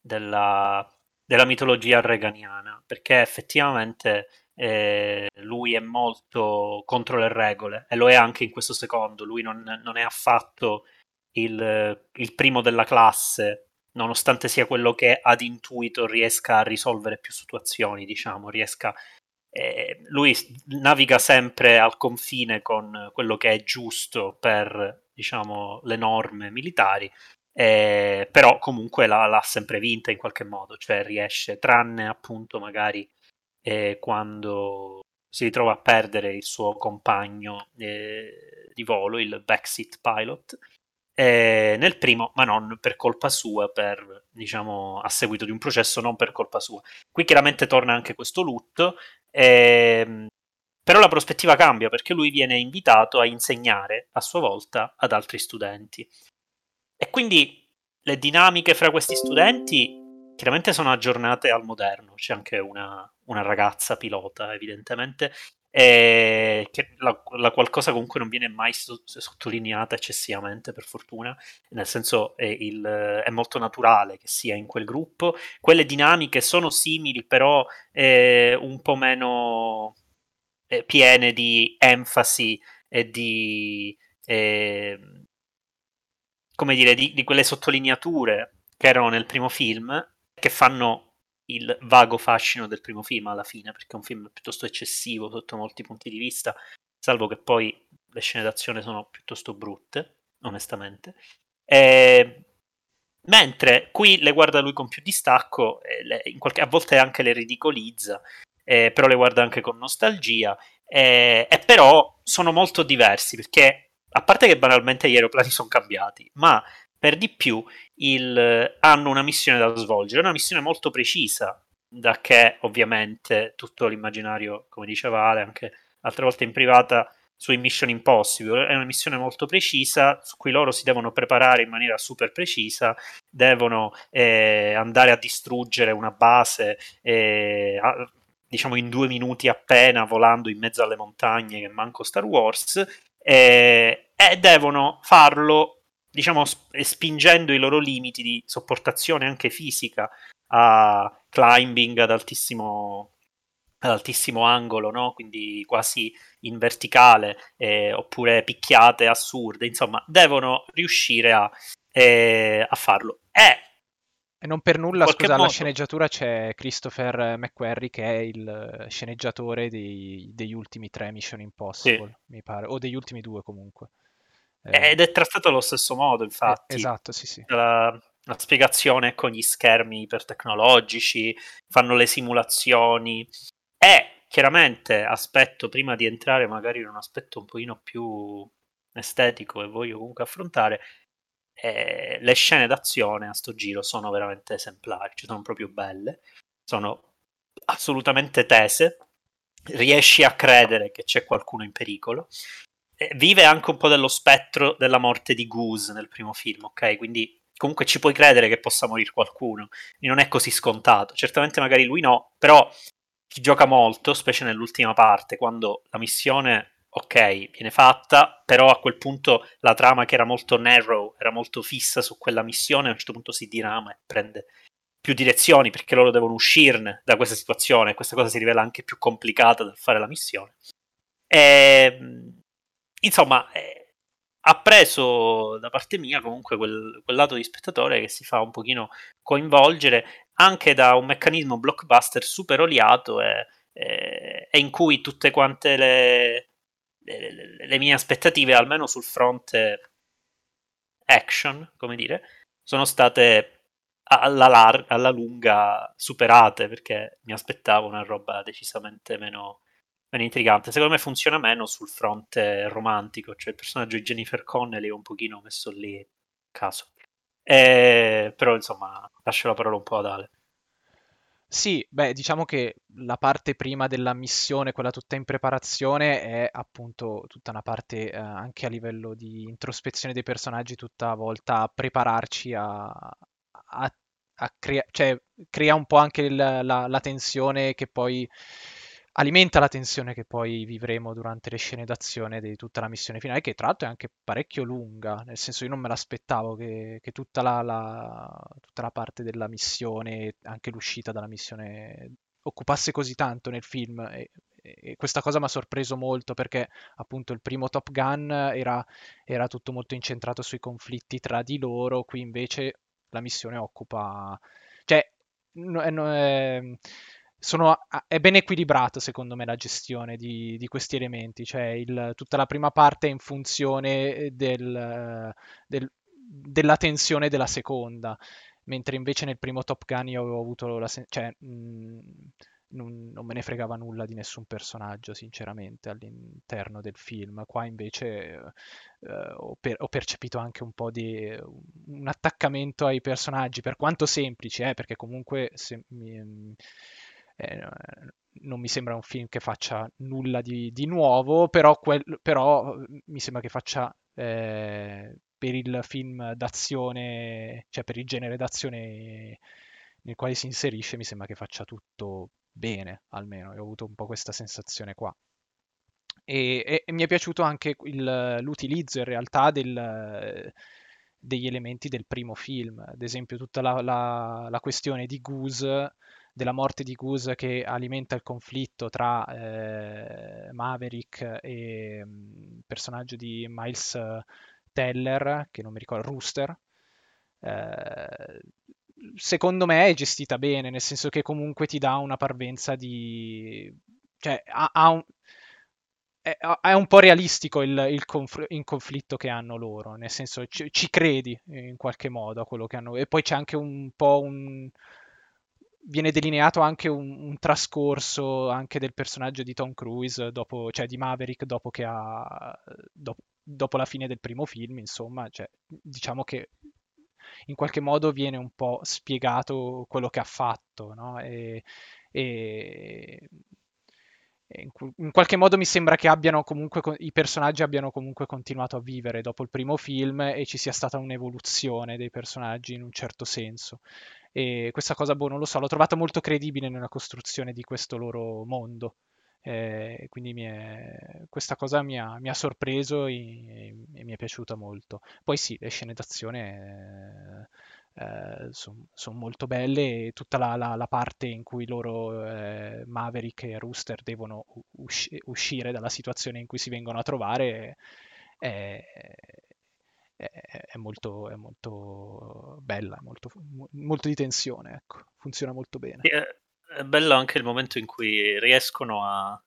della della mitologia reganiana, perché effettivamente eh, lui è molto contro le regole e lo è anche in questo secondo, lui non, non è affatto il, il, primo della classe, nonostante sia quello che ad intuito riesca a risolvere più situazioni, diciamo, riesca... Eh, lui naviga sempre al confine con quello che è giusto per diciamo, le norme militari eh, però comunque l'ha, l'ha, sempre vinta in qualche modo, cioè riesce, tranne appunto magari eh, quando si ritrova a perdere il suo compagno eh, di volo, il backseat pilot, eh, nel primo, ma non per colpa sua, per, diciamo, a seguito di un processo, non per colpa sua. Qui chiaramente torna anche questo lutto, ehm, però la prospettiva cambia perché lui viene invitato a insegnare a sua volta ad altri studenti. E quindi le dinamiche fra questi studenti chiaramente sono aggiornate al moderno. C'è anche una, una ragazza pilota, evidentemente, e che la, la, qualcosa comunque non viene mai so, sottolineata eccessivamente, per fortuna, nel senso è, il, è, molto naturale che sia in quel gruppo. Quelle dinamiche sono simili, però eh, un po' meno eh, piene di enfasi e di, eh, come dire, di, di quelle sottolineature che erano nel primo film, che fanno il vago fascino del primo film alla fine, perché è un film piuttosto eccessivo sotto molti punti di vista, salvo che poi le scene d'azione sono piuttosto brutte, onestamente. E... Mentre qui le guarda lui con più distacco, le, qualche, a volte anche le ridicolizza, eh, però le guarda anche con nostalgia, eh, e però sono molto diversi perché a parte che banalmente gli aeroplani sono cambiati, ma per di più il, hanno una missione da svolgere, una missione molto precisa, da che ovviamente tutto l'immaginario, come diceva Ale anche altre volte in privata, sui Mission Impossible, è una missione molto precisa su cui loro si devono preparare in maniera super precisa, devono eh, andare a distruggere una base, eh, a, diciamo in due minuti appena, volando in mezzo alle montagne che manco Star Wars, eh, e devono farlo, diciamo, spingendo i loro limiti di sopportazione anche fisica a climbing ad altissimo, ad altissimo angolo, no? quindi quasi in verticale, eh, oppure picchiate assurde, insomma, devono riuscire a, eh, a farlo. E e non per nulla, scusa, alla sceneggiatura c'è Christopher McQuarrie che è il sceneggiatore dei, degli ultimi tre Mission Impossible, sì. mi pare, o degli ultimi due comunque. Eh, Ed è trattato allo stesso modo, infatti. Eh, esatto, sì, sì. La, la spiegazione con gli schermi ipertecnologici, fanno le simulazioni. E chiaramente aspetto, prima di entrare magari in un aspetto un pochino più estetico e voglio comunque affrontare, eh, le scene d'azione a sto giro sono veramente esemplari, ci sono proprio belle, sono assolutamente tese, riesci a credere che c'è qualcuno in pericolo. Eh, vive anche un po' dello spettro della morte di Goose nel primo film, ok? Quindi comunque ci puoi credere che possa morire qualcuno, non è così scontato. Certamente magari lui no, però chi gioca molto, specie nell'ultima parte, quando la missione ok, viene fatta, però a quel punto la trama che era molto narrow, era molto fissa su quella missione, a un certo punto si dirama e prende più direzioni perché loro devono uscirne da questa situazione. Questa cosa si rivela anche più complicata dal fare la missione. E, ehm, insomma, eh, ha preso da parte mia comunque quel, quel, lato di spettatore che si fa un pochino coinvolgere anche da un meccanismo blockbuster super oliato e, e, e in cui tutte quante le, le, le, mie aspettative, almeno sul fronte action, come dire, sono state alla, lar- alla lunga superate perché mi aspettavo una roba decisamente meno, meno intrigante. Secondo me funziona meno sul fronte romantico, cioè il personaggio di Jennifer Connelly è un pochino messo lì a caso. E, però insomma, lascio la parola un po' ad Ale. Sì, beh, diciamo che la parte prima della missione, quella tutta in preparazione, è appunto tutta una parte eh, anche a livello di introspezione dei personaggi, tutta volta a prepararci a, a, a crea- cioè, crea un po' anche il, la, la tensione che poi alimenta la tensione che poi vivremo durante le scene d'azione di tutta la missione finale, che tra l'altro è anche parecchio lunga, nel senso io non me l'aspettavo che, che tutta, la, la, tutta, la, parte della missione, anche l'uscita dalla missione, occupasse così tanto nel film. E, e questa cosa mi ha sorpreso molto perché appunto il primo Top Gun era, era tutto molto incentrato sui conflitti tra di loro, qui invece la missione occupa... cioè... No, no, è, sono, è ben equilibrato secondo me la gestione di, di questi elementi, cioè il, tutta la prima parte è in funzione del, del, della tensione della seconda, mentre invece nel primo Top Gun io avevo avuto la sensazione, cioè mh, non, non, me ne fregava nulla di nessun personaggio sinceramente all'interno del film, qua invece eh, ho, per, ho, percepito anche un po' di un attaccamento ai personaggi, per quanto semplici, eh, perché comunque se, mi, eh, non mi sembra un film che faccia nulla di, di nuovo, però, quel, però, mi sembra che faccia eh, per il film d'azione, cioè per il genere d'azione nel quale si inserisce, mi sembra che faccia tutto bene, almeno. Io ho avuto un po' questa sensazione qua. E, e, e mi è piaciuto anche il, l'utilizzo in realtà del, degli elementi del primo film, ad esempio tutta la, la, la questione di Goose della morte di Goose che alimenta il conflitto tra eh, Maverick e il mm, personaggio di Miles Teller, che non mi ricordo, Rooster. Eh, secondo me è gestita bene, nel senso che comunque ti dà una parvenza di... cioè ha, ha un... È, è, un po' realistico il, il, conf... il, conflitto che hanno loro, nel senso ci, ci credi in qualche modo a quello che hanno. E poi c'è anche un po' un, viene delineato anche un, un, trascorso anche del personaggio di Tom Cruise, dopo, cioè di Maverick, dopo, ha, dopo, dopo la fine del primo film, insomma, cioè, diciamo che in qualche modo viene un po' spiegato quello che ha fatto, no? E, e in, qualche modo mi sembra che comunque, i personaggi abbiano comunque continuato a vivere dopo il primo film e ci sia stata un'evoluzione dei personaggi in un certo senso. E questa cosa, boh, non lo so, l'ho trovata molto credibile nella costruzione di questo loro mondo. Eh, quindi è... questa cosa mi ha, mi ha sorpreso e, e, mi è piaciuta molto. Poi sì, le scene d'azione eh, eh, sono son molto belle e tutta la, la, la parte in cui loro, eh, Maverick e Rooster, devono usci- uscire dalla situazione in cui si vengono a trovare è, è, molto, è molto bella, molto, molto di tensione, ecco. funziona molto bene. È bello anche il momento in cui riescono a,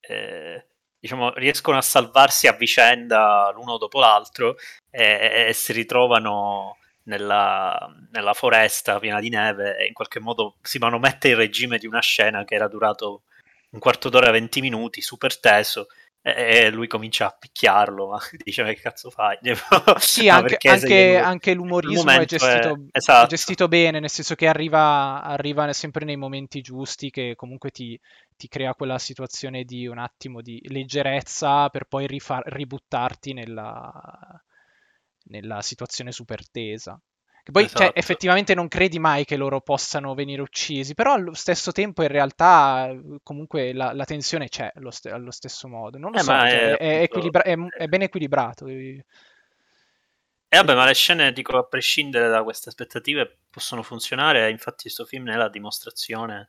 eh, diciamo, riescono a salvarsi a vicenda l'uno dopo l'altro e, e si ritrovano nella, nella, foresta piena di neve e in qualche modo si manomette il regime di una scena che era durato un quarto d'ora, 20 minuti, super teso e lui comincia a picchiarlo, ma dice che cazzo fai? Sì, anche, anche, anche, l'umorismo è gestito, è, esatto. è gestito, bene, nel senso che arriva, arriva, sempre nei momenti giusti che comunque ti, ti, crea quella situazione di un attimo di leggerezza per poi rifar, ributtarti nella, nella situazione super tesa. Che poi, cioè, Esatto. effettivamente non credi mai che loro possano venire uccisi, però allo stesso tempo in realtà eh, comunque la, la tensione c'è allo, ste- allo stesso modo. Non lo Eh, so, cioè, è, è, equilibra- è, è ben equilibrato. eh. E vabbè, ma le scene, dico, a prescindere da queste aspettative, possono funzionare. Infatti, questo film è la dimostrazione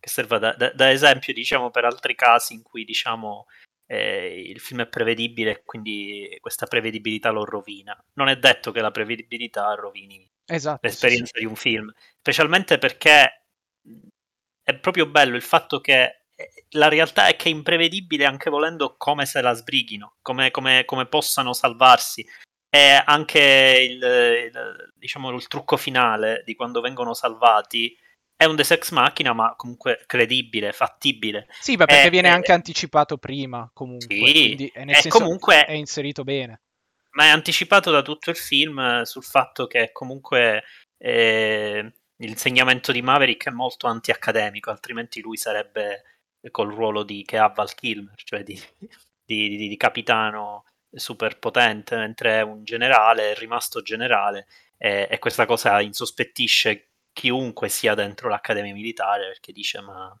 che serve da, da- da esempio, diciamo, per altri casi in cui, diciamo, eh, il film è prevedibile e quindi questa prevedibilità lo rovina. Non è detto che la prevedibilità rovini Esatto, sì, sì. l'esperienza di un film, specialmente perché è proprio bello il fatto che eh, la realtà è che è imprevedibile anche volendo come se la sbrighino, come, come- come possano salvarsi. E anche il, il- diciamo, il trucco finale di quando vengono salvati è un Deus Ex Machina, ma comunque credibile, fattibile. Sì, beh, perché Eh, viene eh, anche anticipato prima, comunque, Sì, e senso comunque- è inserito bene. ma è anticipato da tutto il film eh, sul fatto che comunque eh, l'insegnamento di Maverick è molto anti-accademico, altrimenti lui sarebbe col ruolo di, che ha Val Kilmer, cioè di, di- di- di capitano super potente, mentre è un generale, è rimasto generale e, e questa cosa insospettisce chiunque sia dentro l'accademia militare perché dice ma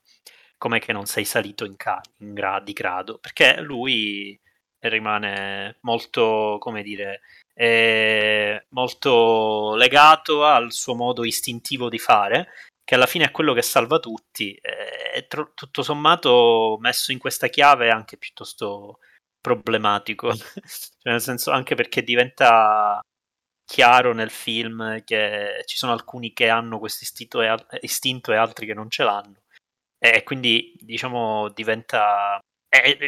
com'è che non sei salito in, ca- in gra- di grado? Perché lui rimane molto, come dire, eh, molto legato al suo modo istintivo di fare, che alla fine è quello che salva tutti. eh, tro- tutto sommato, messo in questa chiave, è anche piuttosto problematico. Cioè, nel senso, anche perché diventa chiaro nel film che ci sono alcuni che hanno questo istinto istinto e altri che non ce l'hanno. E quindi, diciamo, diventa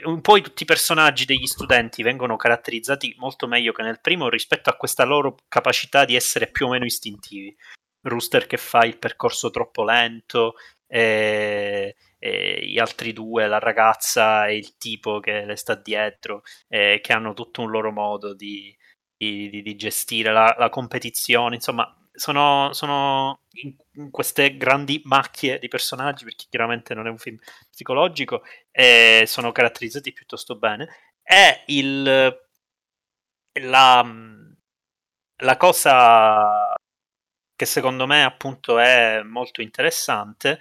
un po' tutti i personaggi degli studenti vengono caratterizzati molto meglio che nel primo rispetto a questa loro capacità di essere più o meno istintivi. Rooster che fa il percorso troppo lento, e, e gli altri due, la ragazza e il tipo che le sta dietro, che hanno tutto un loro modo di, di- di- gestire la, la competizione. Insomma, sono, sono queste grandi macchie di personaggi, perché chiaramente non è un film psicologico, e sono caratterizzati piuttosto bene. E il, la, la cosa che secondo me appunto è molto interessante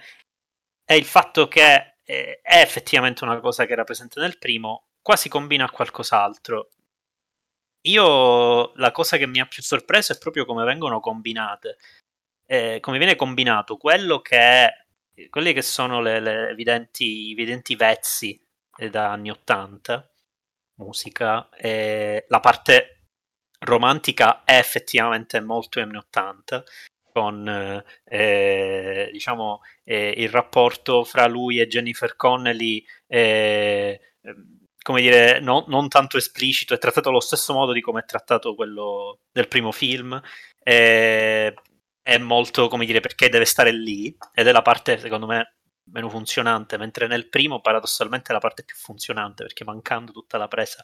è il fatto che eh, è effettivamente una cosa che era presente nel primo, qua si combina a qualcos'altro. Io la cosa che mi ha più sorpreso è proprio come vengono combinate, eh, come viene combinato quello che è, quelli che sono le, le evidenti, evidenti vezzi da anni 80, musica, e la parte romantica è effettivamente molto anni 80 con eh, eh, diciamo eh, il rapporto fra lui e Jennifer Connelly eh, come dire no- non tanto esplicito è trattato allo stesso modo di come è trattato quello del primo film eh, è molto come dire perché deve stare lì ed è la parte secondo me meno funzionante mentre nel primo paradossalmente è la parte più funzionante perché mancando tutta la presa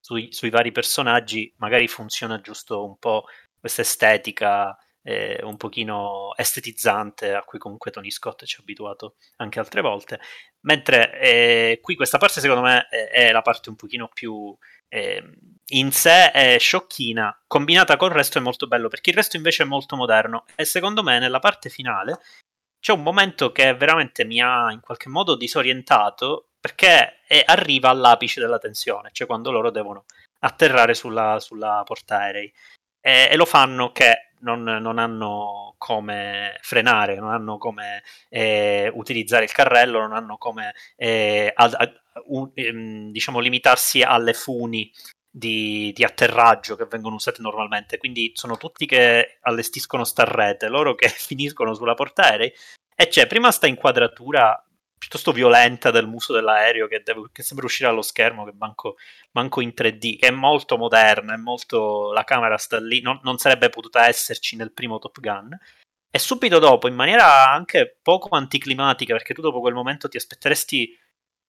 sui, sui vari personaggi magari funziona giusto un po' questa estetica eh, un pochino estetizzante a cui comunque Tony Scott ci ha abituato anche altre volte mentre eh, qui questa parte secondo me è, è la parte un pochino più eh, in sé è sciocchina. Combinata col resto è molto bello perché il resto invece è molto moderno. E secondo me nella parte finale c'è un momento che veramente mi ha in qualche modo disorientato perché è- arriva all'apice della tensione, cioè quando loro devono atterrare sulla, sulla portaerei e, e lo fanno che non, non hanno come frenare, non hanno come eh, utilizzare il carrello, non hanno come eh, ad- ad- un- ehm, diciamo limitarsi alle funi di, di atterraggio che vengono usate normalmente. Quindi sono tutti che allestiscono sta rete, loro che finiscono sulla portaerei e c'è prima sta inquadratura piuttosto violenta del muso dell'aereo che, deve- che sembra uscire allo schermo, che manco, manco in 3D, che è molto moderna, è molto... la camera sta lì, non, non sarebbe potuta esserci nel primo Top Gun. E subito dopo, in maniera anche poco anticlimatica, perché tu dopo quel momento ti aspetteresti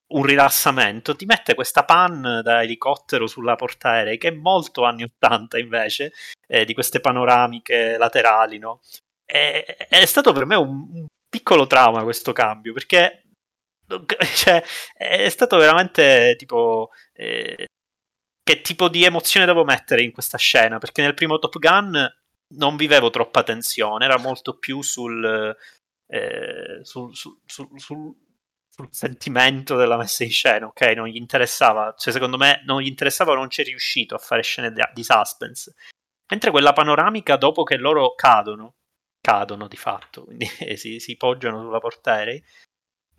un rilassamento, ti mette questa pan da elicottero sulla portaerei, che è molto anni 80 invece, eh, di queste panoramiche laterali, no? E- è stato per me un, un piccolo trauma questo cambio, perché cioè, è stato veramente tipo... eh, che tipo di emozione devo mettere in questa scena? Perché nel primo Top Gun non vivevo troppa tensione, era molto più sul, eh, sul, sul, sul, sul sentimento della messa in scena, ok? Non gli interessava, cioè secondo me non gli interessava, non c'è riuscito a fare scene di, di suspense. Mentre quella panoramica, dopo che loro cadono, cadono di fatto, quindi si, si poggiano sulla portaerei,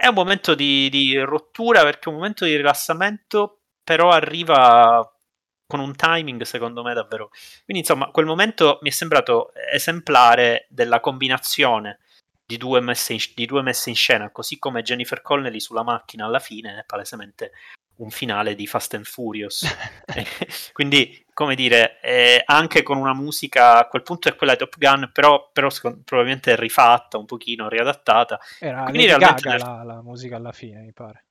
è un momento di, di rottura perché è un momento di rilassamento, però arriva con un timing secondo me davvero. Quindi insomma, quel momento mi è sembrato esemplare della combinazione di due, messe in, di due messe in scena, così come Jennifer Connelly sulla macchina alla fine è palesemente un finale di Fast and Furious. Quindi, come dire, eh, anche con una musica a quel punto è quella di Top Gun, però, però probabilmente rifatta un pochino, riadattata. Era Quindi Lady Gaga la, la musica alla fine, mi pare.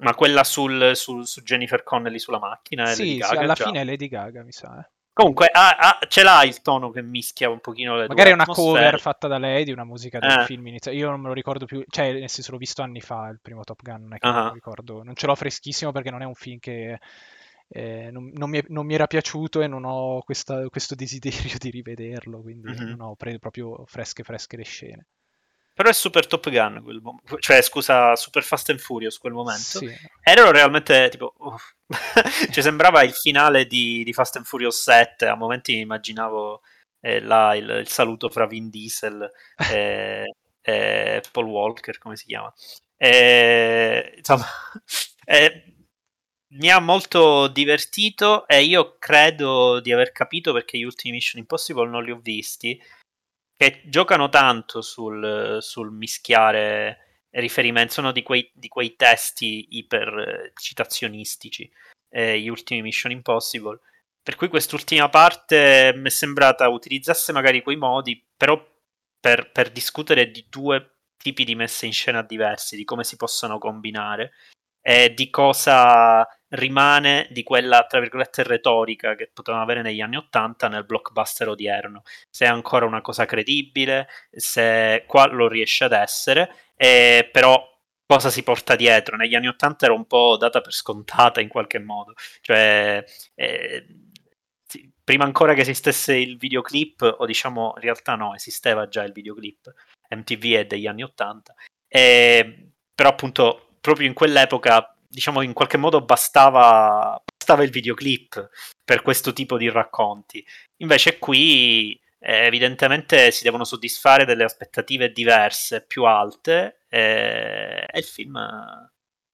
Ma quella sul, sul, su Jennifer Connelly sulla macchina? Sì, Gaga, sì alla già. fine è Lady Gaga, mi sa. Eh. Comunque, ah, ah, ce l'ha il tono che mischia un pochino le Magari è una cover fatta da lei di una musica del eh. film iniziale. Io non me lo ricordo più, cioè, nel senso, l'ho visto anni fa il primo Top Gun, non è che uh-huh. lo ricordo. Non ce l'ho freschissimo perché non è un film che eh, non, non, mi, non, mi, era piaciuto e non ho questa, questo desiderio di rivederlo, quindi uh-huh. non ho preso proprio fresche fresche le scene. Però è Super Top Gun, quel mo- cioè scusa, Super Fast and Furious quel momento. Sì. Ero realmente tipo... Uh, cioè sembrava il finale di, di, Fast and Furious 7, a momenti immaginavo eh, là, il, il, saluto fra Vin Diesel e, e Paul Walker, come si chiama. E, insomma, eh, mi ha molto divertito e io credo di aver capito perché gli ultimi Mission Impossible non li ho visti che giocano tanto sul, sul mischiare riferimenti, sono di quei, di quei testi iper citazionistici, eh, gli ultimi Mission Impossible. Per cui quest'ultima parte mi è sembrata utilizzasse magari quei modi, però per, per discutere di due tipi di messe in scena diversi, di come si possono combinare e di cosa rimane di quella, tra virgolette, retorica che potevano avere negli anni Ottanta nel blockbuster odierno. Se è ancora una cosa credibile, se qua lo riesce ad essere, eh, però cosa si porta dietro? Negli anni Ottanta era un po' data per scontata in qualche modo, cioè... Eh, prima ancora che esistesse il videoclip, o diciamo in realtà no, esisteva già il videoclip, MTV è degli anni Ottanta, però appunto proprio in quell'epoca diciamo in qualche modo bastava, bastava il videoclip per questo tipo di racconti. Invece qui eh, evidentemente si devono soddisfare delle aspettative diverse, più alte, e, e il film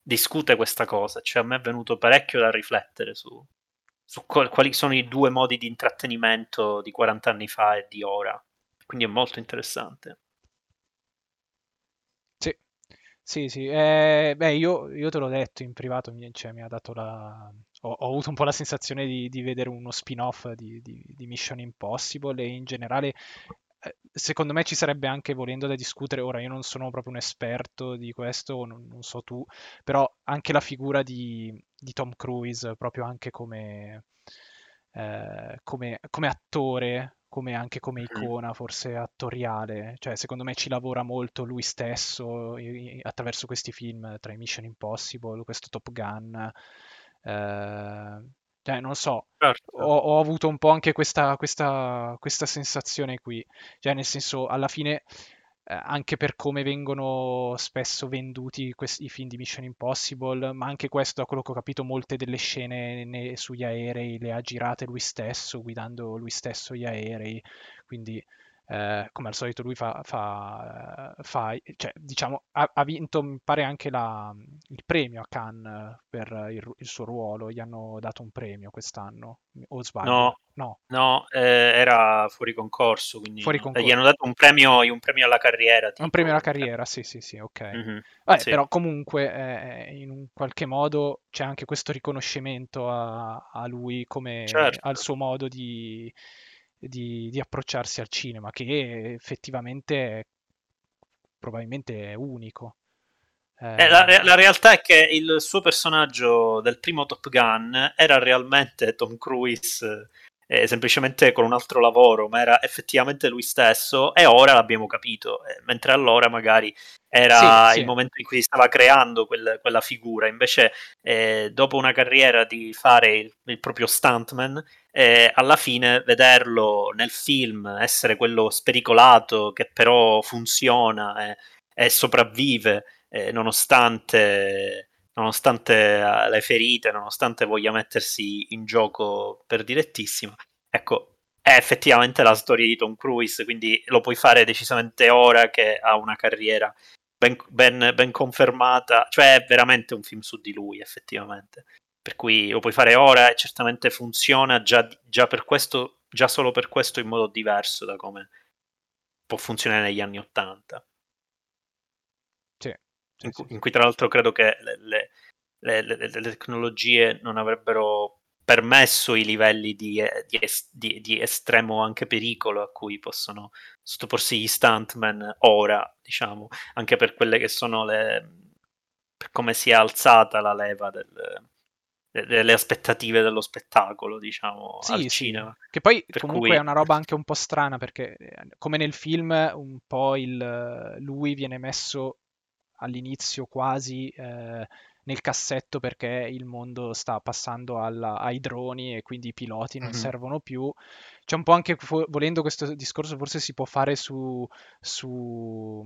discute questa cosa. Cioè a me è venuto parecchio da riflettere su, su quali sono i due modi di intrattenimento di 40 anni fa e di ora. Quindi è molto interessante. Sì, sì, eh, beh, io, io te l'ho detto in privato, mi, cioè, mi ha dato la... Ho, ho avuto un po' la sensazione di, di vedere uno spin-off di, di, di Mission Impossible e in generale eh, secondo me ci sarebbe anche volendo da discutere, ora io non sono proprio un esperto di questo, non, non so tu, però anche la figura di, di Tom Cruise, proprio anche come, eh, come, come attore, come anche come icona forse attoriale, cioè secondo me ci lavora molto lui stesso attraverso questi film tra i Mission Impossible, questo Top Gun, eh, cioè non so, certo. ho, ho, avuto un po' anche questa, questa, questa sensazione qui, cioè nel senso alla fine eh, anche per come vengono spesso venduti questi, i film di Mission Impossible, ma anche questo, da quello che ho capito, molte delle scene ne, sugli aerei le ha girate lui stesso, guidando lui stesso gli aerei, quindi eh, come al solito lui fa, fa, fa cioè, diciamo, ha, ha, vinto, mi pare, anche la, il premio a Cannes per il, il, suo ruolo, gli hanno dato un premio quest'anno, o sbaglio? No, no, no eh, era fuori concorso, quindi fuori concorso. gli hanno dato un premio, un premio alla carriera. Tipo. Un premio alla carriera, sì, sì, sì, ok. Mm-hmm, Vabbè, sì. Però comunque eh, in un qualche modo c'è anche questo riconoscimento a, a lui come certo. al suo modo di di, di approcciarsi al cinema, che effettivamente è, probabilmente è unico. Eh, la, la, realtà è che il suo personaggio del primo Top Gun era realmente Tom Cruise eh, semplicemente con un altro lavoro, ma era effettivamente lui stesso e ora l'abbiamo capito, eh, mentre allora magari era sì, il sì. momento in cui stava creando quel, quella figura, invece eh, dopo una carriera di fare il, il proprio stuntman, eh, alla fine vederlo nel film essere quello spericolato che però funziona e, e sopravvive eh, nonostante nonostante eh, le ferite, nonostante voglia mettersi in gioco per direttissima. Ecco, è effettivamente la storia di Tom Cruise, quindi lo puoi fare decisamente ora che ha una carriera ben, ben, ben confermata, cioè è veramente un film su di lui, effettivamente. Per cui lo puoi fare ora e certamente funziona già, già per questo, già solo per questo in modo diverso da come può funzionare negli anni Ottanta. In, cui, in cui tra l'altro credo che le, le, le, le, tecnologie non avrebbero permesso i livelli di, eh, di, di, di, estremo anche pericolo a cui possono sottoporsi gli stuntman ora, diciamo, anche per quelle che sono le... per come si è alzata la leva del, delle aspettative dello spettacolo, diciamo, sì, al sì. cinema. Che poi per comunque cui... è una roba anche un po' strana perché eh, come nel film un po' il, lui viene messo all'inizio quasi eh, nel cassetto perché il mondo sta passando alla, ai droni e quindi i piloti non mm-hmm. servono più. C'è un po' anche, volendo questo discorso, forse si può fare su, su,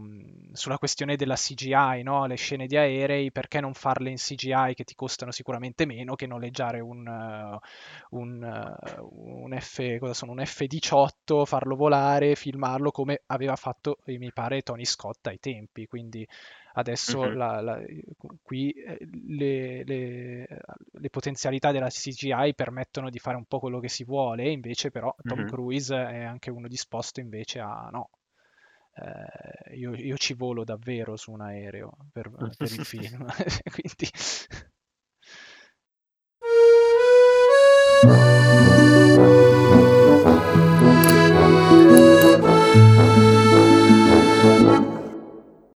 sulla questione della CGI, no? le scene di aerei, perché non farle in CGI che ti costano sicuramente meno che noleggiare un, uh, un, uh, un, F, cosa sono, un F-18, farlo volare, filmarlo come aveva fatto, mi pare, Tony Scott ai tempi. Quindi Adesso mm-hmm. la, la, qui eh, le, le, le, potenzialità della CGI permettono di fare un po' quello che si vuole, invece però Tom mm-hmm. Cruise è anche uno disposto invece a no. Eh, io, io, ci volo davvero su un aereo per, per il film, quindi...